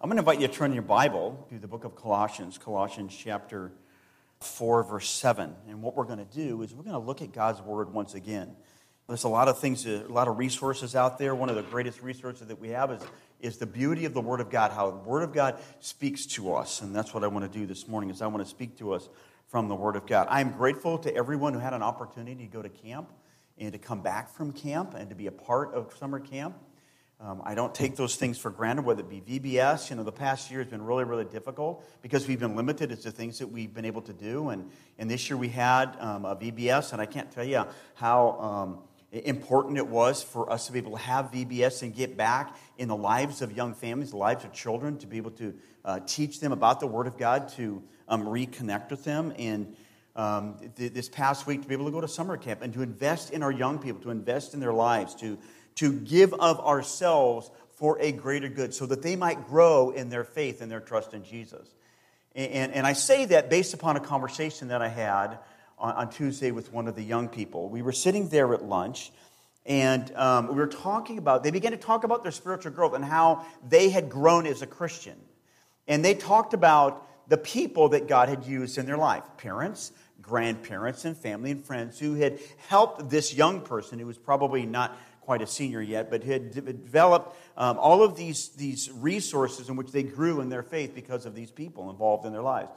I'm going to invite you to turn your Bible to the book of Colossians, Colossians chapter 4, verse 7. And what we're going to do is we're going to look at God's Word once again. There's a lot of things, a lot of resources out there. One of the greatest resources that we have is, is the beauty of the Word of God, how the Word of God speaks to us. And that's what I want to do this morning, is I want to speak to us from the Word of God. I'm grateful to everyone who had an opportunity to go to camp and to come back from camp and to be a part of summer camp. Um, I don't take those things for granted, whether it be VBS. You know, the past year has been really, really difficult because we've been limited as to things that we've been able to do. And, and this year we had um, a VBS, and I can't tell you how um, important it was for us to be able to have VBS and get back in the lives of young families, the lives of children, to be able to uh, teach them about the Word of God, to um, reconnect with them. And um, th- this past week, to be able to go to summer camp and to invest in our young people, to invest in their lives, to to give of ourselves for a greater good so that they might grow in their faith and their trust in Jesus. And, and I say that based upon a conversation that I had on, on Tuesday with one of the young people. We were sitting there at lunch. And um, we were talking about, they began to talk about their spiritual growth and how they had grown as a Christian. And they talked about the people that God had used in their life parents, grandparents, and family and friends who had helped this young person who was probably not quite a senior yet, but had developed um, all of these, these resources in which they grew in their faith because of these people involved in their lives.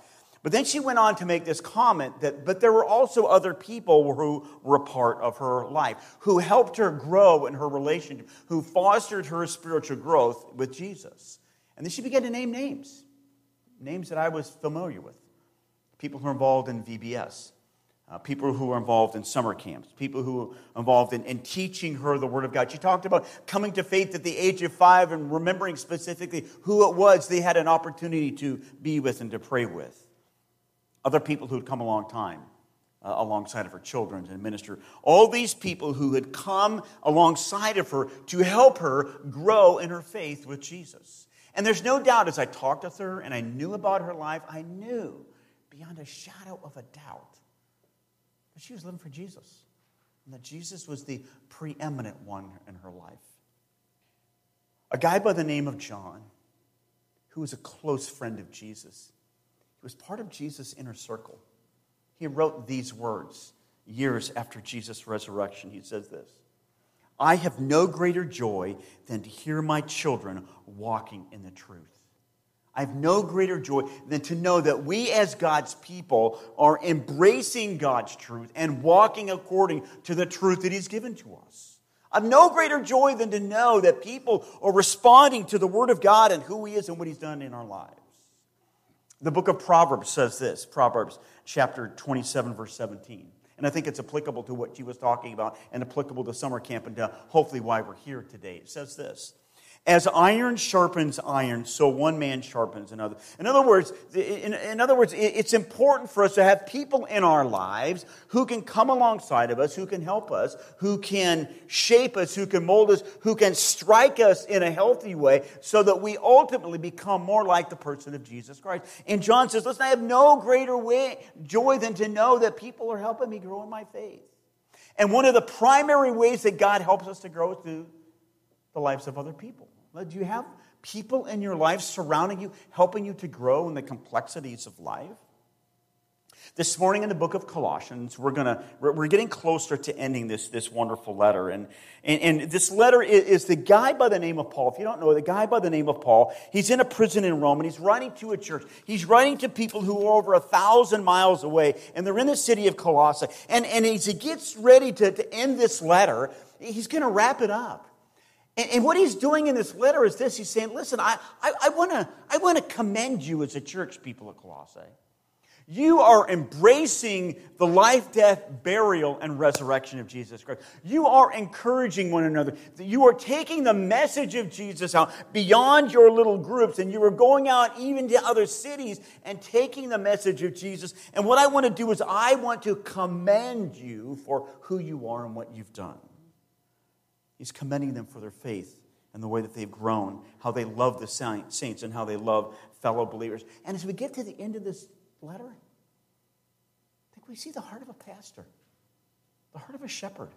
But then she went on to make this comment that, but there were also other people who were a part of her life, who helped her grow in her relationship, who fostered her spiritual growth with Jesus. And then she began to name names, names that I was familiar with, people who were involved in VBS, uh, people who were involved in summer camps, people who were involved in, in, teaching her the Word of God. She talked about coming to faith at the age of five and remembering specifically who it was they had an opportunity to be with and to pray with. Other people who had come a long time uh, alongside of her children and minister. All these people who had come alongside of her to help her grow in her faith with Jesus. And there's no doubt as I talked with her and I knew about her life, I knew beyond a shadow of a doubt but she was living for Jesus. And that Jesus was the preeminent one in her life. A guy by the name of John, who was a close friend of Jesus, he was part of Jesus' inner circle. He wrote these words years after Jesus' resurrection. He says this I have no greater joy than to hear my children walking in the truth. I have no greater joy than to know that we, as God's people, are embracing God's truth and walking according to the truth that He's given to us. I have no greater joy than to know that people are responding to the Word of God and who He is and what He's done in our lives. The book of Proverbs says this Proverbs chapter 27, verse 17. And I think it's applicable to what she was talking about and applicable to summer camp and to hopefully why we're here today. It says this as iron sharpens iron, so one man sharpens another. In other words, in, in, other words, it's important for us to have people in our lives who can come alongside of us, who can help us, who can shape us, who can mold us, who can strike us in a healthy way, so that we ultimately become more like the person of Jesus Christ. And John says, "Listen, I have no greater way, joy than to know that people are helping me grow in my faith." And one of the primary ways that God helps us to grow is through the lives of other people. Do you have people in your life surrounding you, helping you to grow in the complexities of life? This morning in the book of Colossians, we're gonna we're getting closer to ending this, this wonderful letter. And, and, and this letter is, is, the guy by the name of Paul. If you don't know, the guy by the name of Paul, he's in a prison in Rome and he's writing to a church. He's writing to people who are over a thousand miles away, and they're in the city of Colossae. And, and as he gets ready to, to end this letter, he's gonna wrap it up. And, and, what he's doing in this letter is this he's saying, listen, I, I, I want to commend you as a church, people of Colossae. You are embracing the life, death, burial, and resurrection of Jesus Christ. You are encouraging one another. You are taking the message of Jesus out beyond your little groups, and you are going out even to other cities and taking the message of Jesus. And what I want to do is, I want to commend you for who you are and what you've done. He's commending them for their faith and the way that they've grown, how they love the saints, and how they love fellow believers. And as we get to the end of this letter, I think we see the heart of a pastor, the heart of a shepherd.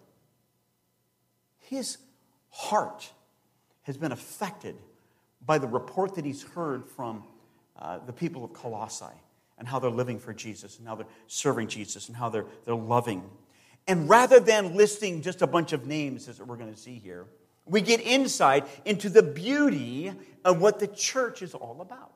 His heart has been affected by the report that he's heard from uh, the people of Colossae and how they're living for Jesus and how they're serving Jesus and how they're, they're loving. And rather than listing just a bunch of names, as we're going to see here, we get insight into the beauty of what the church is all about.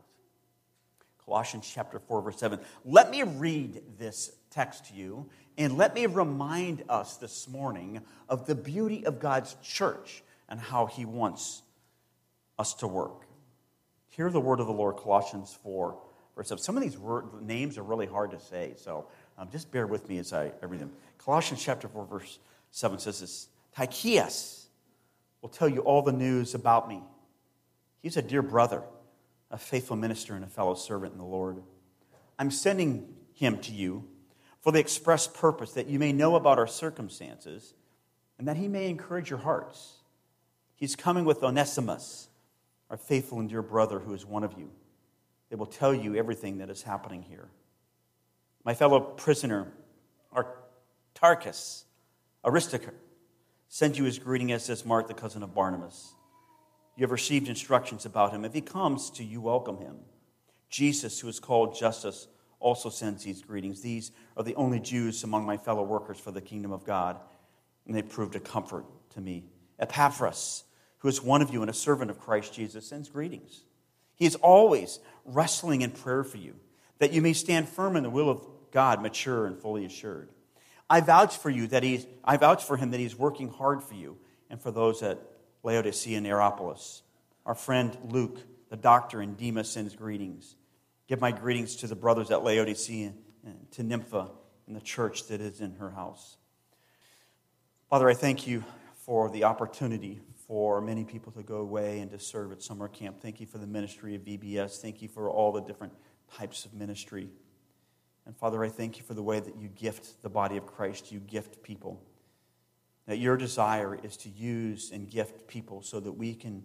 Colossians chapter 4, verse 7. Let me read this text to you, and let me remind us this morning of the beauty of God's church and how he wants us to work. Hear the word of the Lord, Colossians 4, verse 7. Some of these word, names are really hard to say, so um, just bear with me as I, I read them. Colossians chapter 4, verse 7 says this Tychicus will tell you all the news about me. He's a dear brother a faithful minister and a fellow servant in the Lord. I'm sending him to you for the express purpose that you may know about our circumstances and that he may encourage your hearts. He's coming with Onesimus, our faithful and dear brother who is one of you. They will tell you everything that is happening here. My fellow prisoner, Aristarchus, Aristarchus, sends you his greeting as does Mark, the cousin of Barnabas. You have received instructions about him. If he comes to you, welcome him. Jesus, who is called Justus, also sends these greetings. These are the only Jews among my fellow workers for the kingdom of God, and they proved a comfort to me. Epaphras, who is one of you and a servant of Christ Jesus, sends greetings. He is always wrestling in prayer for you, that you may stand firm in the will of God, mature and fully assured. I vouch for you that he's, I vouch for him that he's working hard for you and for those at Laodicea and Hierapolis. Our friend Luke, the doctor in Demas, sends greetings. Give my greetings to the brothers at Laodicea and to Nympha and the church that is in her house. Father, I thank you for the opportunity for many people to go away and to serve at summer camp. Thank you for the ministry of VBS. Thank you for all the different types of ministry. And Father, I thank you for the way that you gift the body of Christ, you gift people. That your desire is to use and gift people so that we can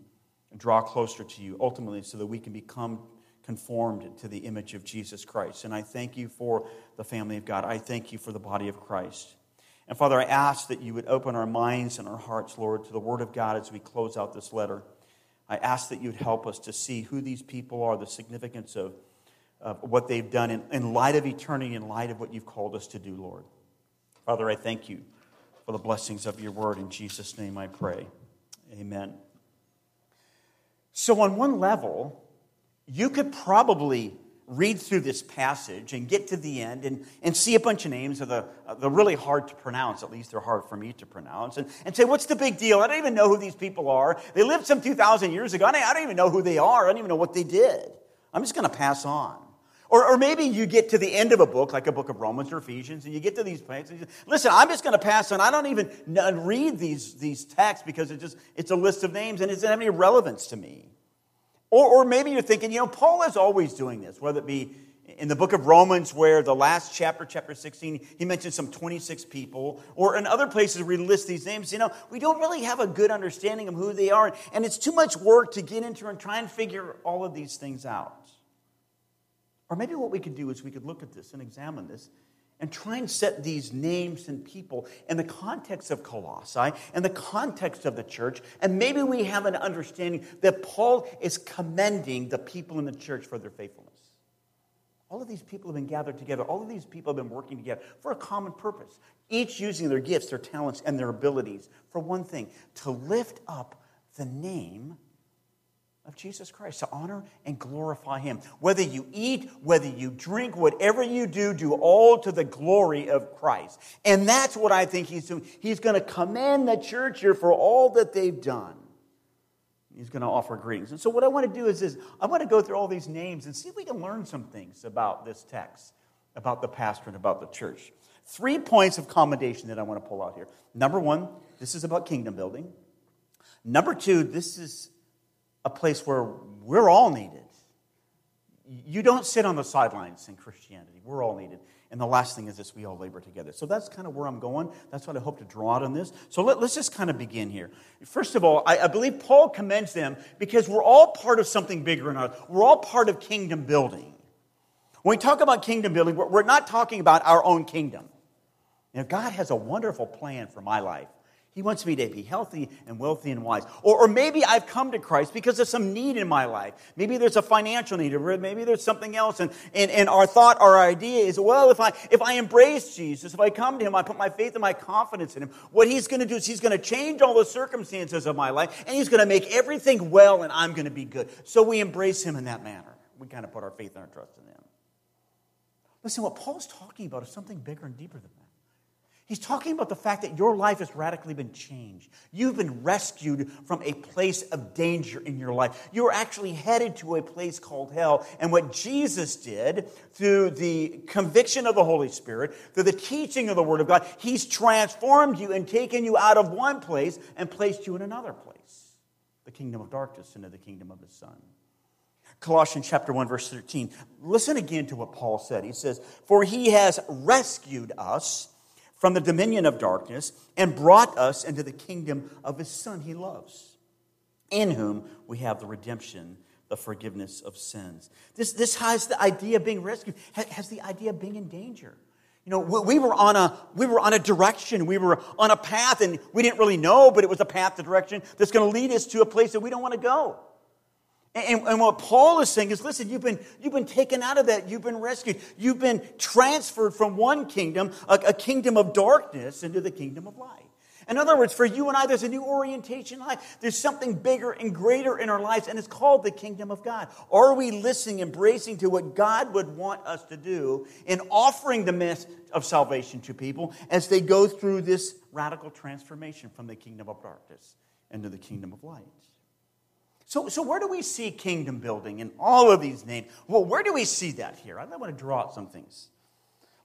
draw closer to you, ultimately, so that we can become conformed to the image of Jesus Christ. And I thank you for the family of God. I thank you for the body of Christ. And Father, I ask that you would open our minds and our hearts, Lord, to the Word of God as we close out this letter. I ask that you'd help us to see who these people are, the significance of, of what they've done in, in light of eternity, in light of what you've called us to do, Lord. Father, I thank you for the blessings of your word. In Jesus' name I pray. Amen. So, on one level, you could probably read through this passage and get to the end and, and see a bunch of names of the, uh, the really hard to pronounce, at least they're hard for me to pronounce, and, and say, What's the big deal? I don't even know who these people are. They lived some 2,000 years ago. I I don't even know who they are. I don't even know what they did. I'm just going to pass on. Or, or maybe you get to the end of a book, like a book of Romans or Ephesians, and you get to these points. And you Listen, I'm just going to pass on. I don't even uh, read these, these texts because it just, it's a list of names and it doesn't have any relevance to me. Or, or maybe you're thinking, you know, Paul is always doing this, whether it be in the book of Romans, where the last chapter, chapter 16, he mentions some 26 people, or in other places where he lists these names, you know, we don't really have a good understanding of who they are, and it's too much work to get into and try and figure all of these things out. Or maybe what we could do is we could look at this and examine this and try and set these names and people in the context of Colossae and the context of the church. And maybe we have an understanding that Paul is commending the people in the church for their faithfulness. All of these people have been gathered together. All of these people have been working together for a common purpose, each using their gifts, their talents, and their abilities for one thing to lift up the name of Jesus Christ, to honor and glorify Him. Whether you eat, whether you drink, whatever you do, do all to the glory of Christ. And that's what I think He's doing. He's going to commend the church here for all that they've done. He's going to offer greetings. And so, what I want to do is, this I want to go through all these names and see if we can learn some things about this text, about the pastor, and about the church. Three points of commendation that I want to pull out here. Number one, this is about kingdom building. Number two, this is a place where we're all needed. You don't sit on the sidelines in Christianity. We're all needed. And the last thing is this we all labor together. So that's kind of where I'm going. That's what I hope to draw out on this. So let, us just kind of begin here. First of all, I, I, believe Paul commends them because we're all part of something bigger than us. We're all part of kingdom building. When we talk about kingdom building, we're, we're not talking about our own kingdom. You know, God has a wonderful plan for my life. He wants me to be healthy and wealthy and wise. Or, or maybe I've come to Christ because of some need in my life. Maybe there's a financial need, or maybe there's something else. And, and, and our thought, our idea is, well, if I, if I embrace Jesus, if I come to Him, I put my faith and my confidence in Him, what He's going to do is He's going to change all the circumstances of my life, and He's going to make everything well, and I'm going to be good. So we embrace Him in that manner. We kind of put our faith and our trust in Him. Listen, what Paul's talking about is something bigger and deeper than that. He's talking about the fact that your life has radically been changed. You've been rescued from a place of danger in your life. You're actually headed to a place called hell. And what Jesus did through the conviction of the Holy Spirit, through the teaching of the Word of God, He's transformed you and taken you out of one place and placed you in another place the kingdom of darkness into the kingdom of the Son. Colossians chapter 1 verse 13. Listen again to what Paul said. He says, "For he has rescued us from the dominion of darkness and brought us into the kingdom of his Son he loves, in whom we have the redemption, the forgiveness of sins. This, this has the idea of being rescued, has the idea of being in danger. You know, we were on a we were on a direction, we were on a path, and we didn't really know, but it was a path, the direction that's going to lead us to a place that we don't want to go. And, and, what Paul is saying is listen, you've been, you've been taken out of that. You've been rescued. You've been transferred from one kingdom, a, a, kingdom of darkness, into the kingdom of light. In other words, for you and I, there's a new orientation in life. There's something bigger and greater in our lives, and it's called the kingdom of God. Are we listening, embracing to what God would want us to do in offering the message of salvation to people as they go through this radical transformation from the kingdom of darkness into the kingdom of light? So, so where do we see kingdom building in all of these names? Well, where do we see that here? I want to draw out some things.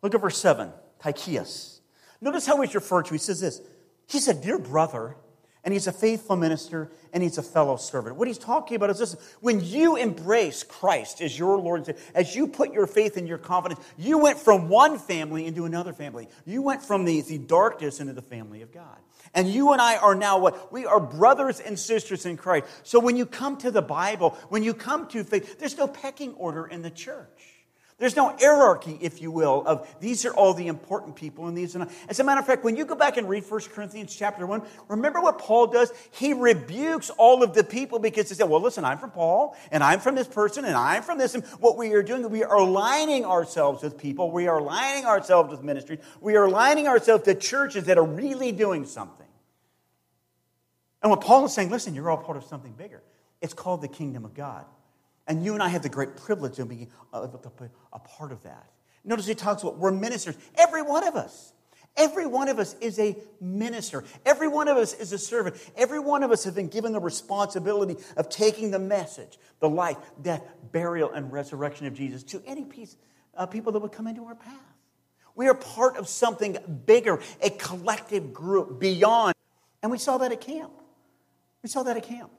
Look at verse 7, Tychicus. Notice how he's referred to. He says this. He said, Dear brother, and he's a faithful minister and he's a fellow servant. What he's talking about is this when you embrace Christ as your Lord, as you put your faith and your confidence, you went from one family into another family. You went from the, the darkness into the family of God. And you and I are now what? We are brothers and sisters in Christ. So when you come to the Bible, when you come to faith, there's no pecking order in the church. There's no hierarchy, if you will, of these are all the important people and these are not. As a matter of fact, when you go back and read 1 Corinthians chapter 1, remember what Paul does? He rebukes all of the people because he said, Well, listen, I'm from Paul, and I'm from this person, and I'm from this. And what we are doing, we are aligning ourselves with people, we are aligning ourselves with ministries, we are aligning ourselves to churches that are really doing something. And what Paul is saying, listen, you're all part of something bigger. It's called the kingdom of God. And you and I have the great privilege of being a, part of that. Notice he talks about we're ministers. Every one of us. Every one of us is a minister. Every one of us is a servant. Every one of us have been given the responsibility of taking the message, the life, death, burial, and resurrection of Jesus to any piece, uh, people that would come into our path. We are part of something bigger, a collective group beyond. And we saw that at camp. We saw that at camp.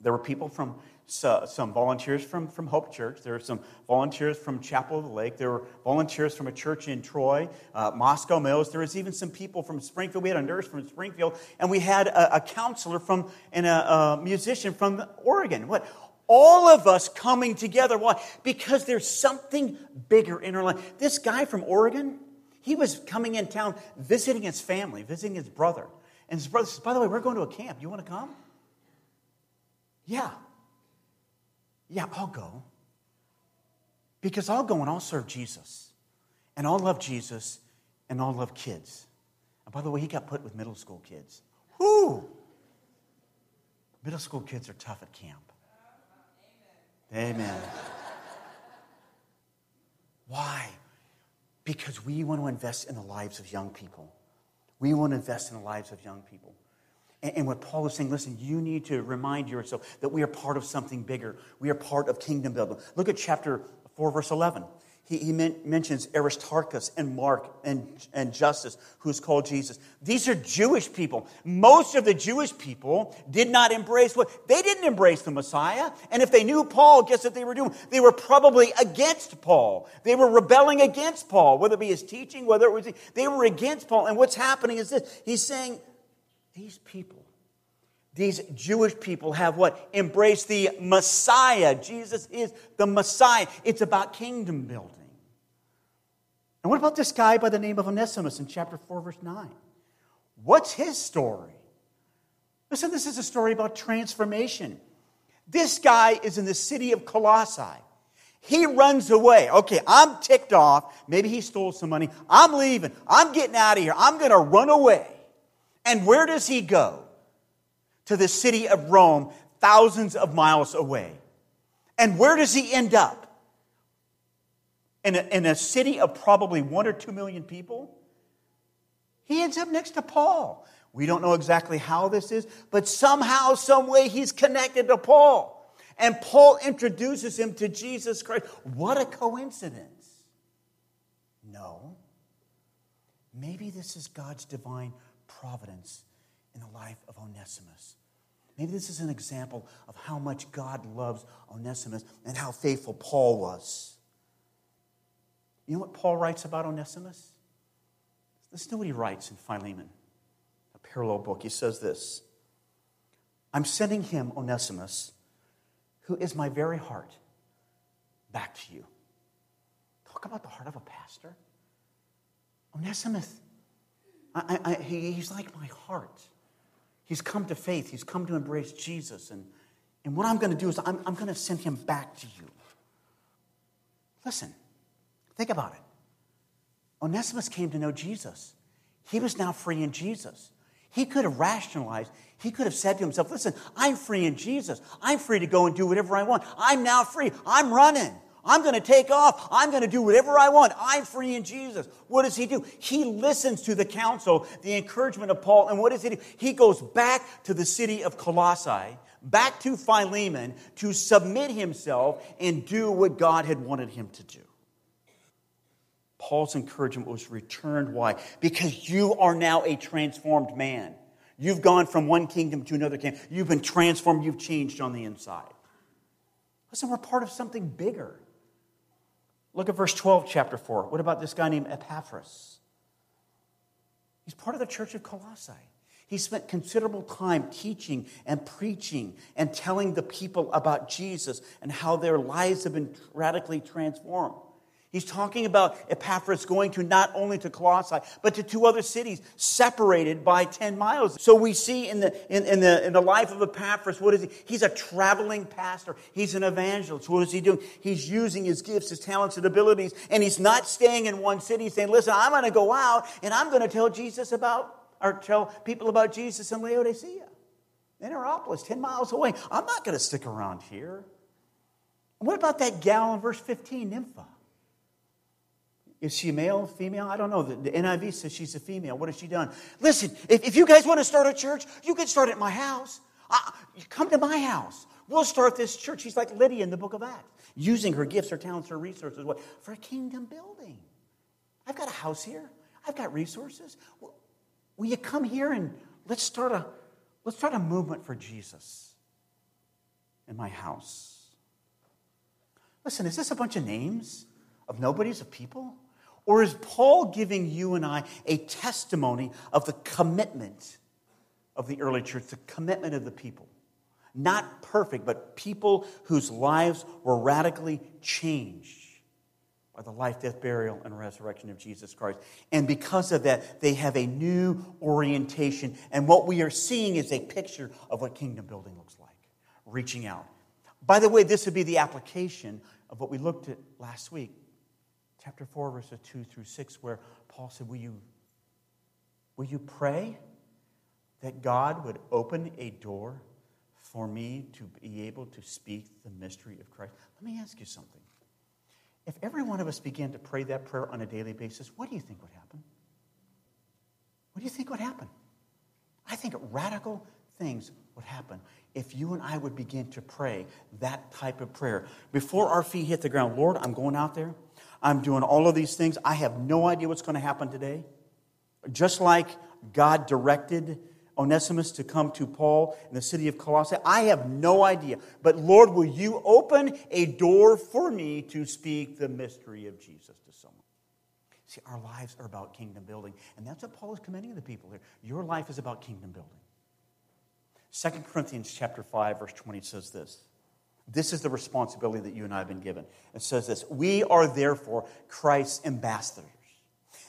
There were people from some volunteers from, from Hope Church. There were some volunteers from Chapel of the Lake. There were volunteers from a church in Troy, uh, Moscow Mills. There was even some people from Springfield. We had a nurse from Springfield, and we had a, a counselor from and a, a musician from Oregon. What? All of us coming together. Why? Because there's something bigger in our life. This guy from Oregon, he was coming in town visiting his family, visiting his brother. And his brother says, By the way, we're going to a camp. You want to come? Yeah. Yeah, I'll go. Because I'll go and I'll serve Jesus. And I'll love Jesus and I'll love kids. And by the way, he got put with middle school kids. Whoo! Middle school kids are tough at camp. Amen. Amen. Why? Because we want to invest in the lives of young people. We want to invest in the lives of young people. And, what Paul is saying, listen, you need to remind yourself that we are part of something bigger. We are part of kingdom building. Look at chapter 4, verse 11. He, he mentions Aristarchus and Mark and, and Justus, who's called Jesus. These are Jewish people. Most of the Jewish people did not embrace what? They didn't embrace the Messiah. And if they knew Paul, guess what they were doing? They were probably against Paul. They were rebelling against Paul, whether it be his teaching, whether it was, they were against Paul. And what's happening is this. He's saying, these people, these Jewish people have what? Embraced the Messiah. Jesus is the Messiah. It's about kingdom building. And what about this guy by the name of Onesimus in chapter 4, verse 9? What's his story? Listen, this is a story about transformation. This guy is in the city of Colossae. He runs away. Okay, I'm ticked off. Maybe he stole some money. I'm leaving. I'm getting out of here. I'm going to run away. And where does he go? To the city of Rome, thousands of miles away. And where does he end up? In a, in a city of probably one or two million people? He ends up next to Paul. We don't know exactly how this is, but somehow, some way, he's connected to Paul. And Paul introduces him to Jesus Christ. What a coincidence. No. Maybe this is God's divine providence in the life of Onesimus. Maybe this is an example of how much God loves Onesimus and how faithful Paul was. You know what Paul writes about Onesimus? Listen to what he writes in Philemon, a parallel book. He says this I'm sending him, Onesimus, who is my very heart, back to you. Talk about the heart of a pastor. Onesimus, I, I, he, he's like my heart. He's come to faith, he's come to embrace Jesus. And, and what I'm going to do is I'm, I'm going to send him back to you. Listen, think about it. Onesimus came to know Jesus. He was now free in Jesus. He could have rationalized. He could have said to himself, Listen, I'm free in Jesus. I'm free to go and do whatever I want. I'm now free. I'm running. I'm going to take off. I'm going to do whatever I want. I'm free in Jesus. What does he do? He listens to the counsel, the encouragement of Paul. And what does he do? He goes back to the city of Colossae, back to Philemon to submit himself and do what God had wanted him to do. Paul's encouragement was returned. Why? Because you are now a transformed man. You've gone from one kingdom to another kingdom. You've been transformed. You've changed on the inside. Listen, we're part of something bigger. Look at verse 12, chapter 4. What about this guy named Epaphras? He's part of the church of Colossae. He spent considerable time teaching and preaching and telling the people about Jesus and how their lives have been radically transformed. He's talking about Epaphras going to not only to Colossae, but to two other cities separated by 10 miles. So we see in the, in, in, the, in the life of Epaphras, what is he? He's a traveling pastor. He's an evangelist. What is he doing? He's using his gifts, his talents, and abilities, and he's not staying in one city saying, listen, I'm going to go out and I'm going to tell Jesus about, or tell people about Jesus in Laodicea, in Hierapolis, 10 miles away. I'm not going to stick around here. What about that gal in verse 15, Nympha? Is she male, female? I don't know. The, NIV says she's a female. What has she done? Listen, if, if you guys want to start a church, you can start at my house. I, come to my house. We'll start this church. She's like Lydia in the book of Acts, using her gifts, her talents, her resources what, for kingdom building. I've got a house here. I've got resources. Will, will you come here and let's start a let's start a movement for Jesus in my house? Listen, is this a bunch of names of nobodies, of people? Or is Paul giving you and I a testimony of the commitment of the early church, the commitment of the people? Not perfect, but people whose lives were radically changed by the life, death, burial, and resurrection of Jesus Christ. And because of that, they have a new orientation. And what we are seeing is a picture of what kingdom building looks like, reaching out. By the way, this would be the application of what we looked at last week chapter 4, verses 2 through 6, where Paul said, Will you, will you pray that God would open a door for me to be able to speak the mystery of Christ? Let me ask you something. If every one of us began to pray that prayer on a daily basis, what do you think would happen? What do you think would happen? I think radical things would happen if you and I would begin to pray that type of prayer. Before our feet hit the ground, Lord, I'm going out there. I'm doing all of these things. I have no idea what's going to happen today. Just like God directed Onesimus to come to Paul in the city of Colossae, I have no idea. But Lord, will you open a door for me to speak the mystery of Jesus to someone? See, our lives are about kingdom building. And that's what Paul is commending the people here. Your life is about kingdom building. 2 Corinthians chapter 5, verse 20 says this. This is the responsibility that you and I have been given. It says this We are therefore Christ's ambassadors,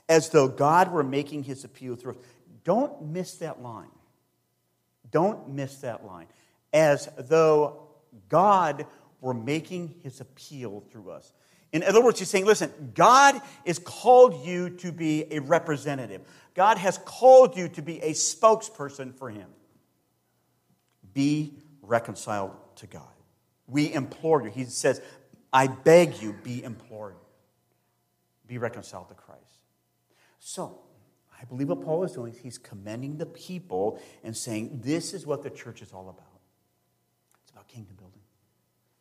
as though God were making his appeal through us. don't miss that line. Don't miss that line. As though God were making his appeal through us. In other words, he's saying, listen, God has called you to be a representative. God has called you to be a spokesperson for him. Be reconciled to God. We implore you. He says, I beg you, be implored. Be reconciled to Christ. So, I believe what Paul is doing, is he's commending the people and saying, This is what the church is all about. It's about kingdom building.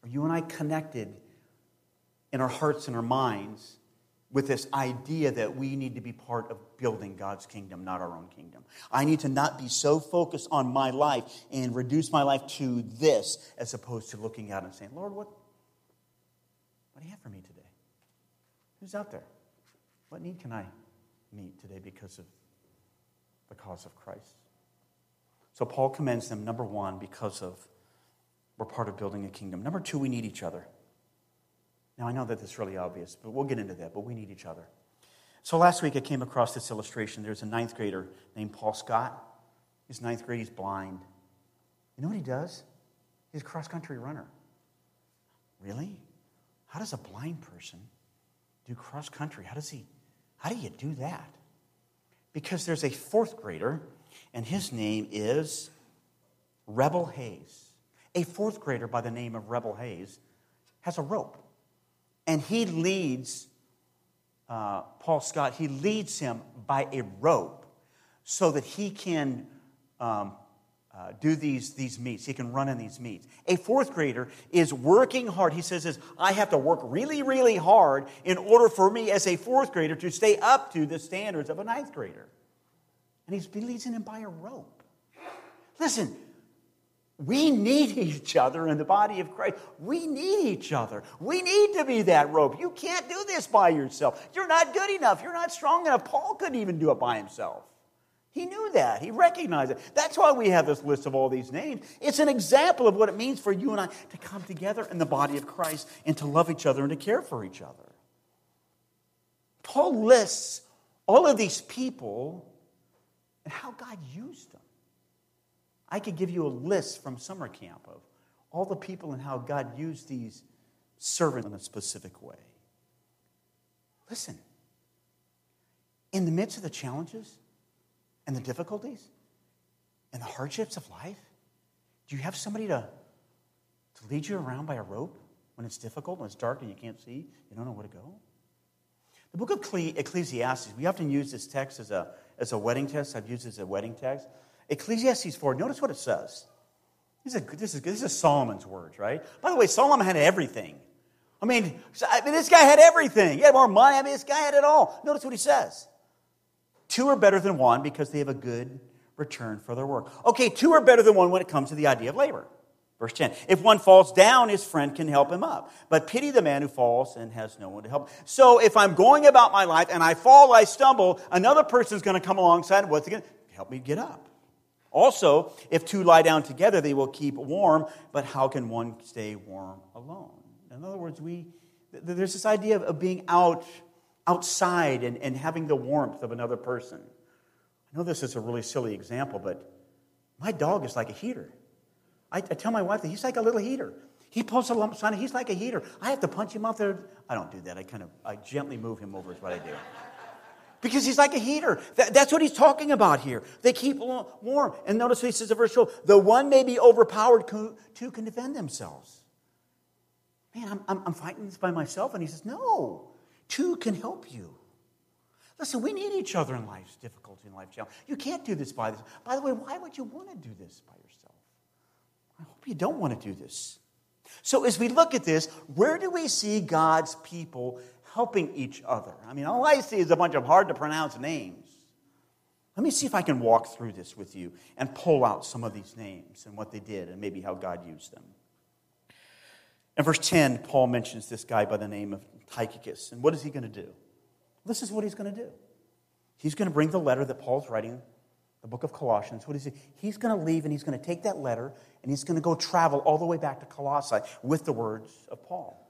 Are you and I connected in our hearts and our minds with this idea that we need to be part of building God's kingdom, not our own kingdom? I need to not be so focused on my life and reduce my life to this as opposed to looking out and saying, Lord, what, what do you have for me today? Who's out there? What need can I meet today because of the cause of Christ. So Paul commends them, number one, because of we're part of building a kingdom. Number two, we need each other. Now, I know that that's really obvious, but we'll get into that, but we need each other. So last week I came across this illustration. There's a ninth grader named Paul Scott. He's ninth grade, he's blind. You know what he does? He's a cross country runner. Really? How does a blind person do cross country? How does he how do you do that? Because there's a fourth grader, and his name is Rebel Hayes. A fourth grader by the name of Rebel Hayes has a rope, and he leads uh, Paul Scott, he leads him by a rope so that he can um, uh, do these, these meets. He can run in these meets. A fourth grader is working hard. He says this, I have to work really, really hard in order for me as a fourth grader to stay up to the standards of a ninth grader. And he's leading him by a rope. Listen, we need each other in the body of Christ. We need each other. We need to be that rope. You can't do this by yourself. You're not good enough. You're not strong enough. Paul couldn't even do it by himself. He knew that. He recognized it. That's why we have this list of all these names. It's an example of what it means for you and I to come together in the body of Christ and to love each other and to care for each other. Paul lists all of these people and how God used them. I could give you a list from summer camp of all the people and how God used these servants in a specific way. Listen, in the midst of the challenges, and the difficulties and the hardships of life? Do you have somebody to, to lead you around by a rope when it's difficult, when it's dark and you can't see, you don't know where to go? The book of Ecclesiastes, we often use this text as a, as a wedding text. I've used it as a wedding text. Ecclesiastes 4, notice what it says. This is, this is, this is Solomon's words, right? By the way, Solomon had everything. I mean, I mean, this guy had everything. He had more money. I mean, this guy had it all. Notice what he says. Two are better than one because they have a good return for their work. Okay, two are better than one when it comes to the idea of labor. Verse 10 If one falls down, his friend can help him up. But pity the man who falls and has no one to help. So if I'm going about my life and I fall, I stumble, another person's going to come alongside what's going to help me get up. Also, if two lie down together, they will keep warm, but how can one stay warm alone? In other words, we, there's this idea of being out outside and, and having the warmth of another person. I know this is a really silly example, but my dog is like a heater. I, I tell my wife that he's like a little heater. He pulls a lump sun, he's like a heater. I have to punch him out there. I don't do that. I kind of, I gently move him over is what I do. Because he's like a heater. That, that's what he's talking about here. They keep warm. And notice he says in verse 12. The one may be overpowered, two can defend themselves. Man, I'm, I'm, I'm fighting this by myself. And he says, no. Two can help you. Listen, we need each other in life's difficulty and life challenge. You can't do this by this. By the way, why would you want to do this by yourself? I hope you don't want to do this. So, as we look at this, where do we see God's people helping each other? I mean, all I see is a bunch of hard to pronounce names. Let me see if I can walk through this with you and pull out some of these names and what they did and maybe how God used them. In verse 10, Paul mentions this guy by the name of Tychicus. And what is he going to do? This is what he's going to do. He's going to bring the letter that Paul's writing, the book of Colossians. What is he? He's going to leave and he's going to take that letter and he's going to go travel all the way back to Colossae with the words of Paul.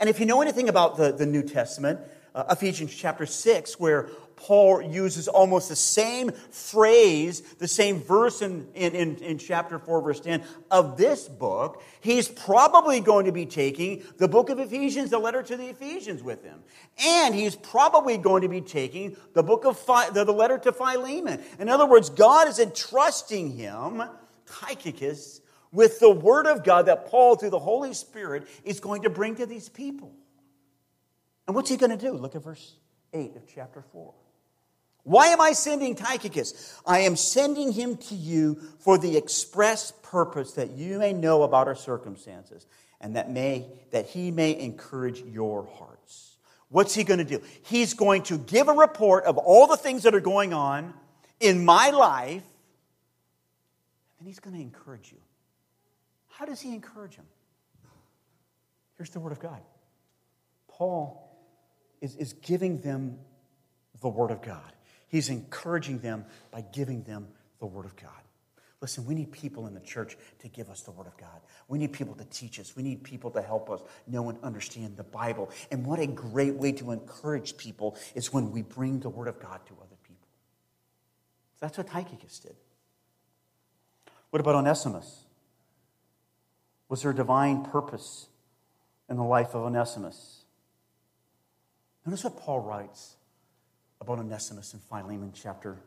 And if you know anything about the, the New Testament, uh, Ephesians chapter 6, where Paul uses almost the same phrase, the same verse in, in, in, in, chapter 4, verse 10 of this book. He's probably going to be taking the book of Ephesians, the letter to the Ephesians, with him. And he's probably going to be taking the book of Phi, the, the letter to Philemon. In other words, God is entrusting him, Tychicus, with the word of God that Paul, through the Holy Spirit, is going to bring to these people. And what's he going to do? Look at verse 8 of chapter 4. Why am I sending Tychicus? I am sending him to you for the express purpose that you may know about our circumstances and that may that he may encourage your hearts. What's he going to do? He's going to give a report of all the things that are going on in my life and he's going to encourage you. How does he encourage him? Here's the word of God. Paul is, is giving them the word of God. He's encouraging them by giving them the Word of God. Listen, we need people in the church to give us the Word of God. We need people to teach us. We need people to help us know and understand the Bible. And what a great way to encourage people is when we bring the Word of God to other people. That's what Tychicus did. What about Onesimus? Was there a divine purpose in the life of Onesimus? Notice what Paul writes about Onesimus in Philemon chapter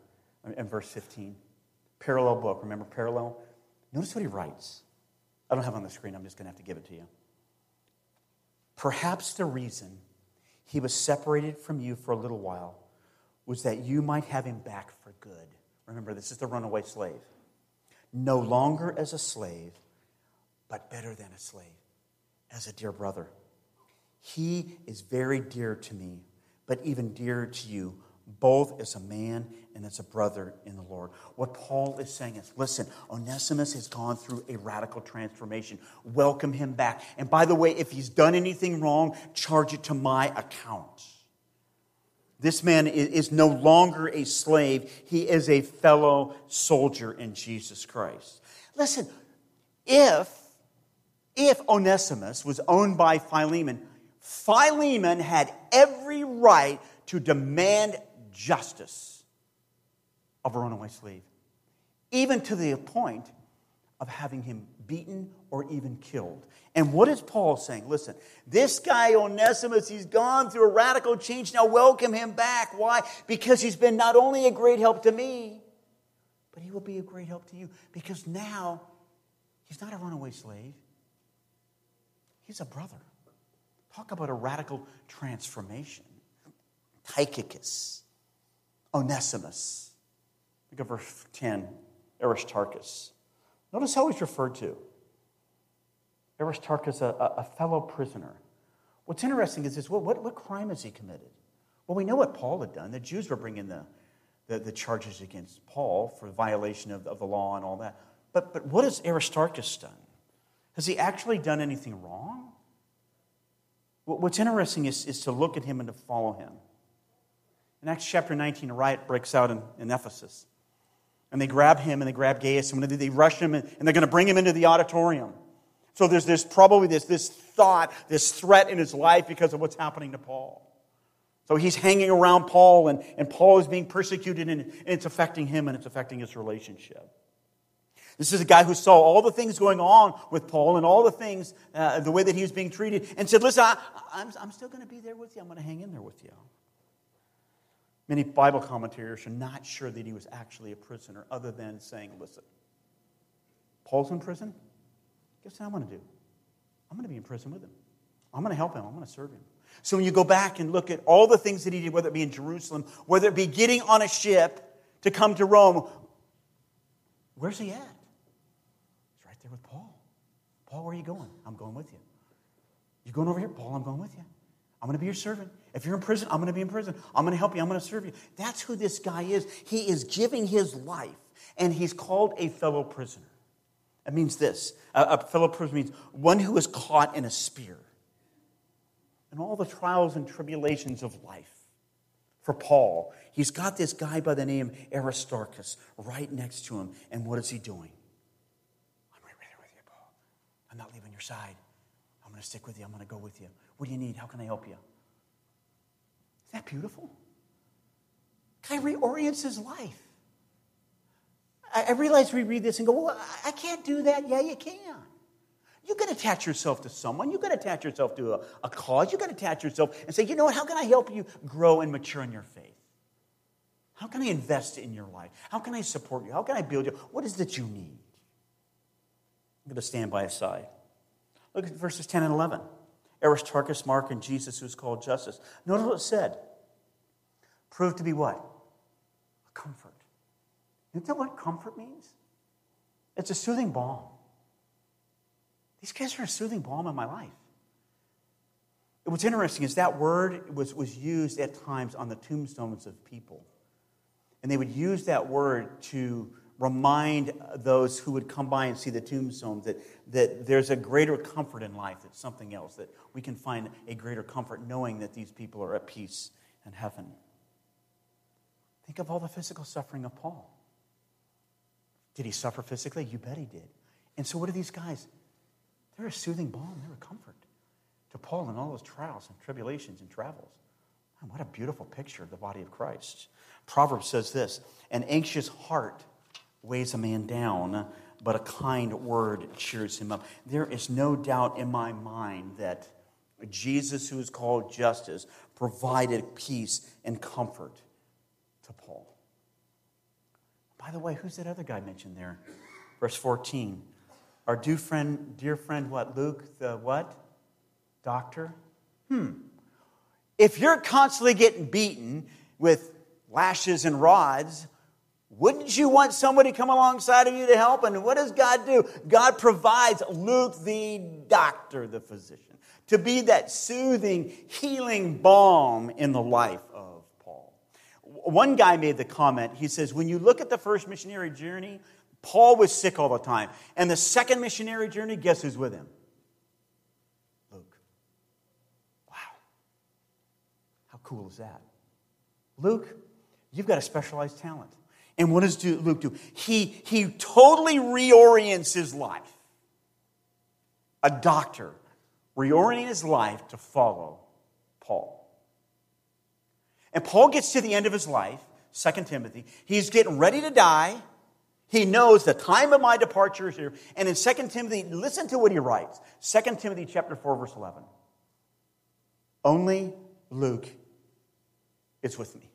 uh, and verse 15. Parallel book. Remember parallel? Notice what he writes. I don't have on the screen, I'm just going to have to give it to you. Perhaps the reason he was separated from you for a little while was that you might have him back for good. Remember, this is the runaway slave. No longer as a slave, but better than a slave, as a dear brother. He is very dear to me but even dearer to you, both as a man and as a brother in the Lord. What Paul is saying is listen, Onesimus has gone through a radical transformation. Welcome him back. And by the way, if he's done anything wrong, charge it to my account. This man is no longer a slave, he is a fellow soldier in Jesus Christ. Listen, if if Onesimus was owned by Philemon, Philemon had every right to demand justice of a runaway slave, even to the point of having him beaten or even killed. And what is Paul saying? Listen, this guy Onesimus, he's gone through a radical change. Now welcome him back. Why? Because he's been not only a great help to me, but he will be a great help to you. Because now he's not a runaway slave, he's a brother. Talk about a radical transformation. Tychicus, Onesimus. Look at verse 10, Aristarchus. Notice how he's referred to. Aristarchus, a, a fellow prisoner. What's interesting is this what, what, what, crime has he committed? Well, we know what Paul had done. The Jews were bringing the, the, the charges against Paul for violation of, of the law and all that. But, but what has Aristarchus done? Has he actually done anything wrong? What's interesting is, is to look at him and to follow him. In Acts chapter 19, a riot breaks out in, in Ephesus. And they grab him and they grab Gaius and they rush him and, they're going to bring him into the auditorium. So there's this probably this, this thought, this threat in his life because of what's happening to Paul. So he's hanging around Paul and, and Paul is being persecuted and, and it's affecting him and it's affecting his relationship. This is a guy who saw all the things going on with Paul and all the things, uh, the way that he was being treated, and said, Listen, I, I'm, I'm still going to be there with you. I'm going to hang in there with you. Many Bible commentators are not sure that he was actually a prisoner, other than saying, Listen, Paul's in prison. Guess what I'm going to do? I'm going to be in prison with him. I'm going to help him. I'm going to serve him. So when you go back and look at all the things that he did, whether it be in Jerusalem, whether it be getting on a ship to come to Rome, where's he at? With Paul. Paul, where are you going? I'm going with you. You going over here? Paul, I'm going with you. I'm going to be your servant. If you're in prison, I'm going to be in prison. I'm going to help you. I'm going to serve you. That's who this guy is. He is giving his life, and he's called a fellow prisoner. It means this a, fellow prisoner means one who is caught in a spear. And all the trials and tribulations of life. For Paul, he's got this guy by the name Aristarchus right next to him. And what is he doing? I'm not leaving your side. I'm going to stick with you. I'm going to go with you. What do you need? How can I help you? Isn't that beautiful? Guy reorients his life. I, I realize we read this and go, well, I can't do that. Yeah, you can. You can attach yourself to someone. You can attach yourself to a, a cause. You can attach yourself and say, you know what? How can I help you grow and mature in your faith? How can I invest in your life? How can I support you? How can I build you? What is it that you need? I'm going to stand by his side. Look at verses 10 and 11. Aristarchus, Mark, and Jesus, who is called Justus. Notice what it said. Proved to be what? A comfort. You know what comfort means? It's a soothing balm. These guys are a soothing balm in my life. What's interesting is that word was, was used at times on the tombstones of people. And they would use that word to remind those who would come by and see the tombstones that, that there's a greater comfort in life, that's something else, that we can find a greater comfort knowing that these people are at peace in heaven. Think of all the physical suffering of Paul. Did he suffer physically? You bet he did. And so, what are these guys? They're a soothing balm, they're a comfort to Paul in all his trials and tribulations and travels. Man, what a beautiful picture of the body of Christ. Proverbs says this An anxious heart weighs a man down, but a kind word cheers him up. There is no doubt in my mind that Jesus, who is called Justus, provided peace and comfort to Paul. By the way, who's that other guy mentioned there? Verse 14. Our dear friend, dear friend, what? Luke, the what? Doctor? Hmm. If you're constantly getting beaten with lashes and rods, wouldn't you want somebody to come alongside of you to help? And what does God do? God provides Luke, the doctor, the physician, to be that soothing, healing balm in the life of Paul. One guy made the comment, he says, when you look at the first missionary journey, Paul was sick all the time. And the second missionary journey, guess who's with him? Luke. Wow. How cool is that? Luke, you've got a specialized talent. And what does Luke do? He, he totally reorients his life. A doctor reorienting his life to follow Paul. And Paul gets to the end of his life, 2 Timothy. He's getting ready to die. He knows the time of my departure is here. And in 2 Timothy, listen to what he writes. 2 Timothy chapter 4, verse 11. Only Luke is with me.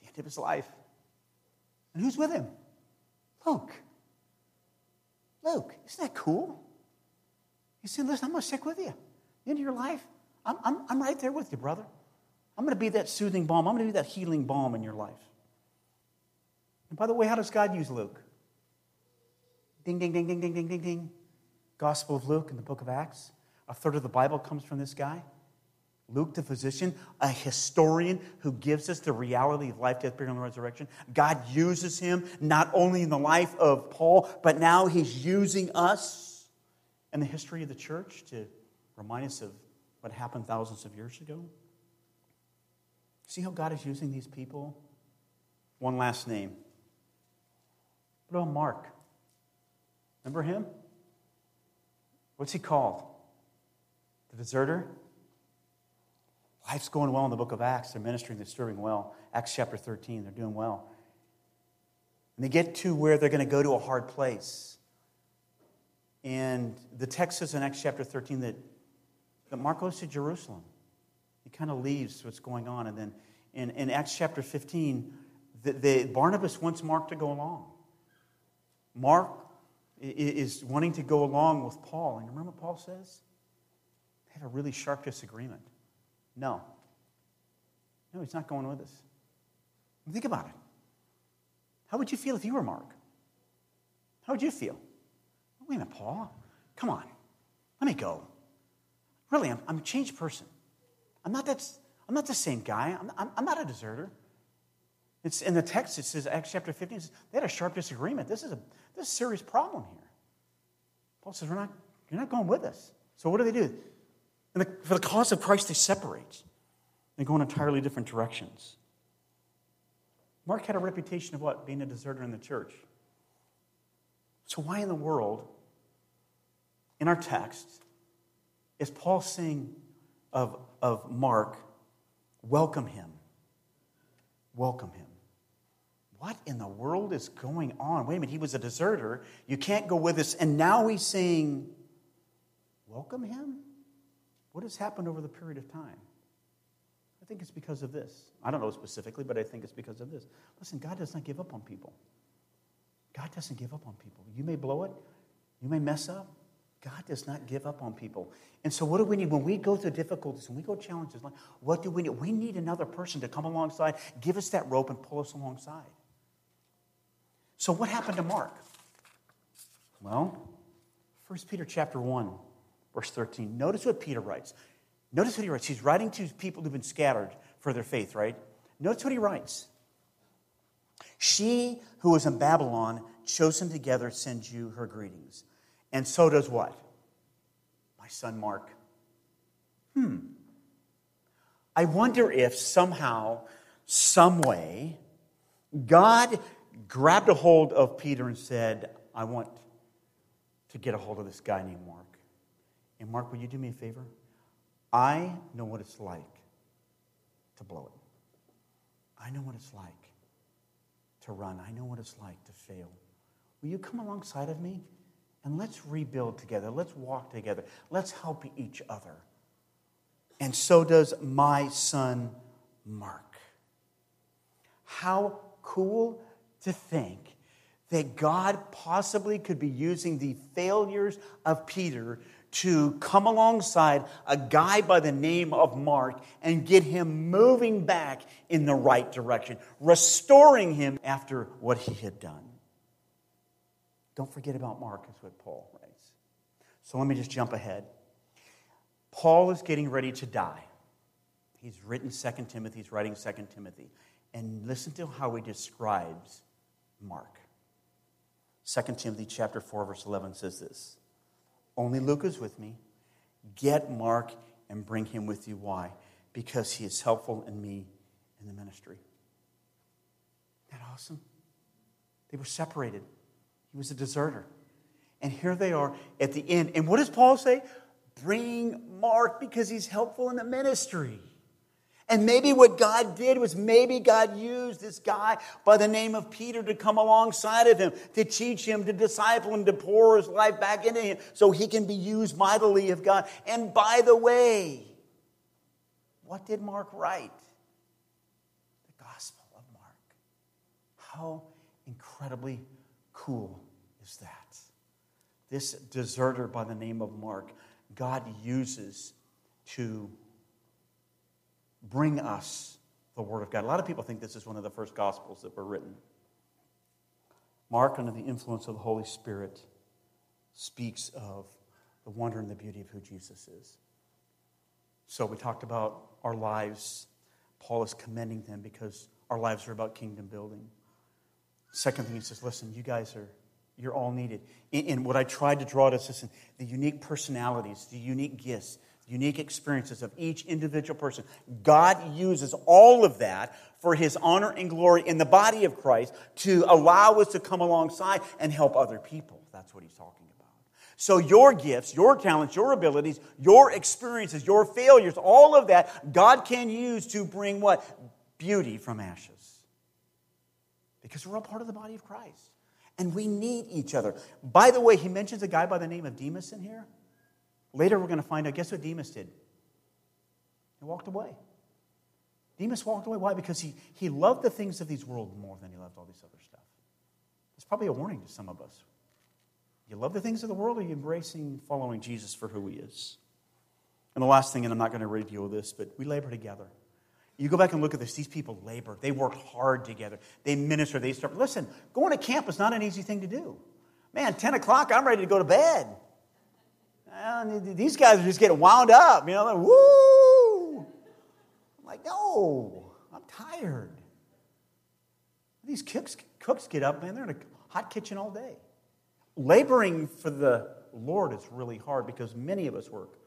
The end of his life. And who's with him? Luke. Luke, isn't that cool? He said, Listen, I'm going to stick with you. Of your life, I'm, I'm, I'm right there with you, brother. I'm going to be that soothing balm. I'm going to be that healing balm in your life. And by the way, how does God use Luke? Ding, ding, ding, ding, ding, ding, ding, ding. Gospel of Luke in the book of Acts. A third of the Bible comes from this guy. Luke, the physician, a historian who gives us the reality of life, death, burial, and resurrection. God uses him not only in the life of Paul, but now he's using us in the history of the church to remind us of what happened thousands of years ago. See how God is using these people? One last name what about Mark? Remember him? What's he called? The deserter? Life's going well in the book of Acts. They're ministering, they're serving well. Acts chapter 13, they're doing well. And they get to where they're going to go to a hard place. And the text says in Acts chapter 13 that, that Mark goes to Jerusalem. He kind of leaves what's going on. And then in, in Acts chapter 15, the, the, Barnabas wants Mark to go along. Mark is wanting to go along with Paul. And remember what Paul says? They have a really sharp disagreement. No. No, he's not going with us. Think about it. How would you feel if you were Mark? How would you feel? Wait a minute, Paul. Come on. Let me go. Really, I'm, I'm a changed person. I'm not, that, I'm not the same guy. I'm, I'm, I'm not a deserter. It's in the text, it says, Acts chapter 15, says, they had a sharp disagreement. This is a, this is a serious problem here. Paul says, We're not, You're not going with us. So what do they do? The, for the cause of Christ, they separate. They go in entirely different directions. Mark had a reputation of what? Being a deserter in the church. So, why in the world, in our text, is Paul saying of, of Mark, welcome him. Welcome him. What in the world is going on? Wait a minute, he was a deserter. You can't go with us. And now he's saying, welcome him? What has happened over the period of time? I think it's because of this. I don't know specifically, but I think it's because of this. Listen, God does not give up on people. God doesn't give up on people. You may blow it, you may mess up. God does not give up on people. And so, what do we need when we go through difficulties, when we go challenges? What do we need? We need another person to come alongside, give us that rope, and pull us alongside. So, what happened to Mark? Well, 1 Peter chapter 1, verse 13. Notice what Peter writes. Notice what he writes. He's writing to people who've been scattered for their faith, right? Notice what he writes. She who was in Babylon, chosen together, sends you her greetings. And so does what? My son Mark. Hmm. I wonder if somehow, some way, God grabbed a hold of Peter and said, I want to get a hold of this guy named Mark. And Mark, will you do me a favor? I know what it's like to blow it. I know what it's like to run. I know what it's like to fail. Will you come alongside of me and let's rebuild together? Let's walk together. Let's help each other. And so does my son, Mark. How cool to think that God possibly could be using the failures of Peter to come alongside a guy by the name of Mark and get him moving back in the right direction, restoring him after what he had done. Don't forget about Mark, is what Paul writes. So let me just jump ahead. Paul is getting ready to die. He's written 2 Timothy, he's writing 2 Timothy. And listen to how he describes Mark. 2 Timothy chapter 4, verse 11 says this. Only Luke is with me. Get Mark and bring him with you. Why? Because he is helpful in me in the ministry. Isn't that awesome? They were separated. He was a deserter. And here they are at the end. And what does Paul say? Bring Mark because he's helpful in the ministry. And maybe what God did was maybe God used this guy by the name of Peter to come alongside of him, to teach him, to disciple him, to pour his life back into him so he can be used mightily of God. And by the way, what did Mark write? The Gospel of Mark. How incredibly cool is that? This deserter by the name of Mark, God uses to bring us the Word of God. A lot of people think this is one of the first Gospels that were written. Mark, under the influence of the Holy Spirit, speaks of the wonder and the beauty of who Jesus is. So we talked about our lives. Paul is commending them because our lives are about kingdom building. Second thing, he says, listen, you guys are, you're all needed. And what I tried to draw to us, listen, the unique personalities, the unique gifts, unique experiences of each individual person. God uses all of that for his honor and glory in the body of Christ to allow us to come alongside and help other people. That's what he's talking about. So, your gifts, your talents, your abilities, your experiences, your failures, all of that, God can use to bring what? Beauty from ashes. Because we're all part of the body of Christ. And we need each other. By the way, he mentions a guy by the name of Demas in here. Later, we're going to find out guess what Demas did? He walked away. Demas walked away. Why? Because he, he loved the things of these world more than he loved all this other stuff. It's probably a warning to some of us. You love the things of the world, or are you embracing following Jesus for who he is? And the last thing, and I'm not going to reveal this, but we labor together. You go back and look at this. These people labor. They work hard together. They minister. They start. Listen, going to camp is not an easy thing to do. Man, 10 o'clock, I'm ready to go to bed these guys are just getting wound up, you know, like, woo! I'm like, no, I'm tired. These cooks, cooks get up, man, they're in a hot kitchen all day. Laboring for the Lord is really hard because many of us work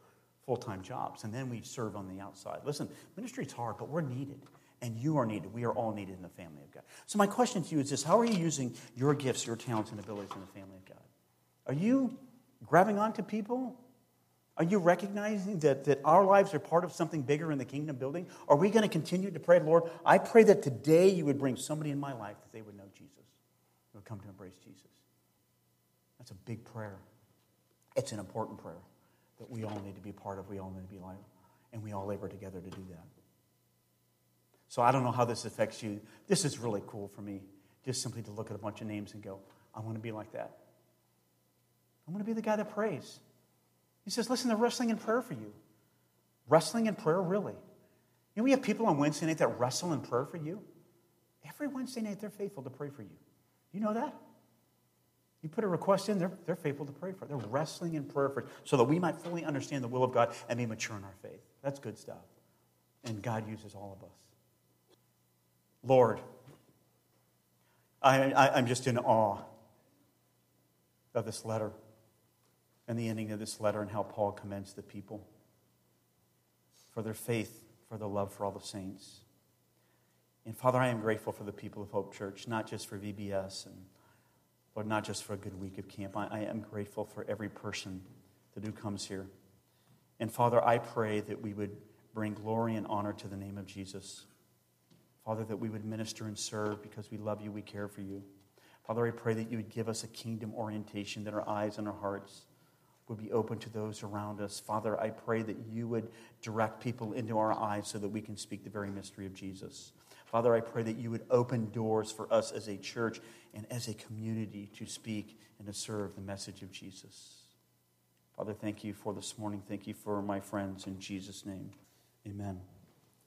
full time jobs and then we serve on the outside. Listen, ministry's hard, but we're needed. And you are needed. We are all needed in the family of God. So, my question to you is this How are you using your gifts, your talents, and abilities in the family of God? Are you grabbing onto people? Are you recognizing that, that our lives are part of something bigger in the kingdom building? Are we going to continue to pray, Lord, I pray that today you would bring somebody in my life that they would know Jesus, would come to embrace Jesus. That's a big prayer. It's an important prayer that we all need to be part of, we all need to be like, and we all labor together to do that. So I don't know how this affects you. This is really cool for me, just simply to look at a bunch of names and go, I want to be like that. I want to be the guy that prays. He says, listen, they're wrestling in prayer for you. Wrestling in prayer, really. You know, we have people on Wednesday night that wrestle in prayer for you. Every Wednesday night, they're faithful to pray for you. You know that? You put a request in, they're, they're faithful to pray for it. They're wrestling in prayer for it so that we might fully understand the will of God and be mature in our faith. That's good stuff. And God uses all of us. Lord, I, I, I'm just in awe of this letter and the ending of this letter and how Paul commends the people for their faith, for the love for all the saints. And Father, I am grateful for the people of Hope Church, not just for VBS and Lord, not just for a good week of camp. I, I am grateful for every person that who comes here. And Father, I pray that we would bring glory and honor to the name of Jesus. Father, that we would minister and serve because we love you, we care for you. Father, I pray that you would give us a kingdom orientation, that our eyes and our hearts would be open to those around us. Father, I pray that you would direct people into our eyes so that we can speak the very mystery of Jesus. Father, I pray that you would open doors for us as a church and as a community to speak and to serve the message of Jesus. Father, thank you for this morning. Thank you for my friends. In Jesus' name, amen.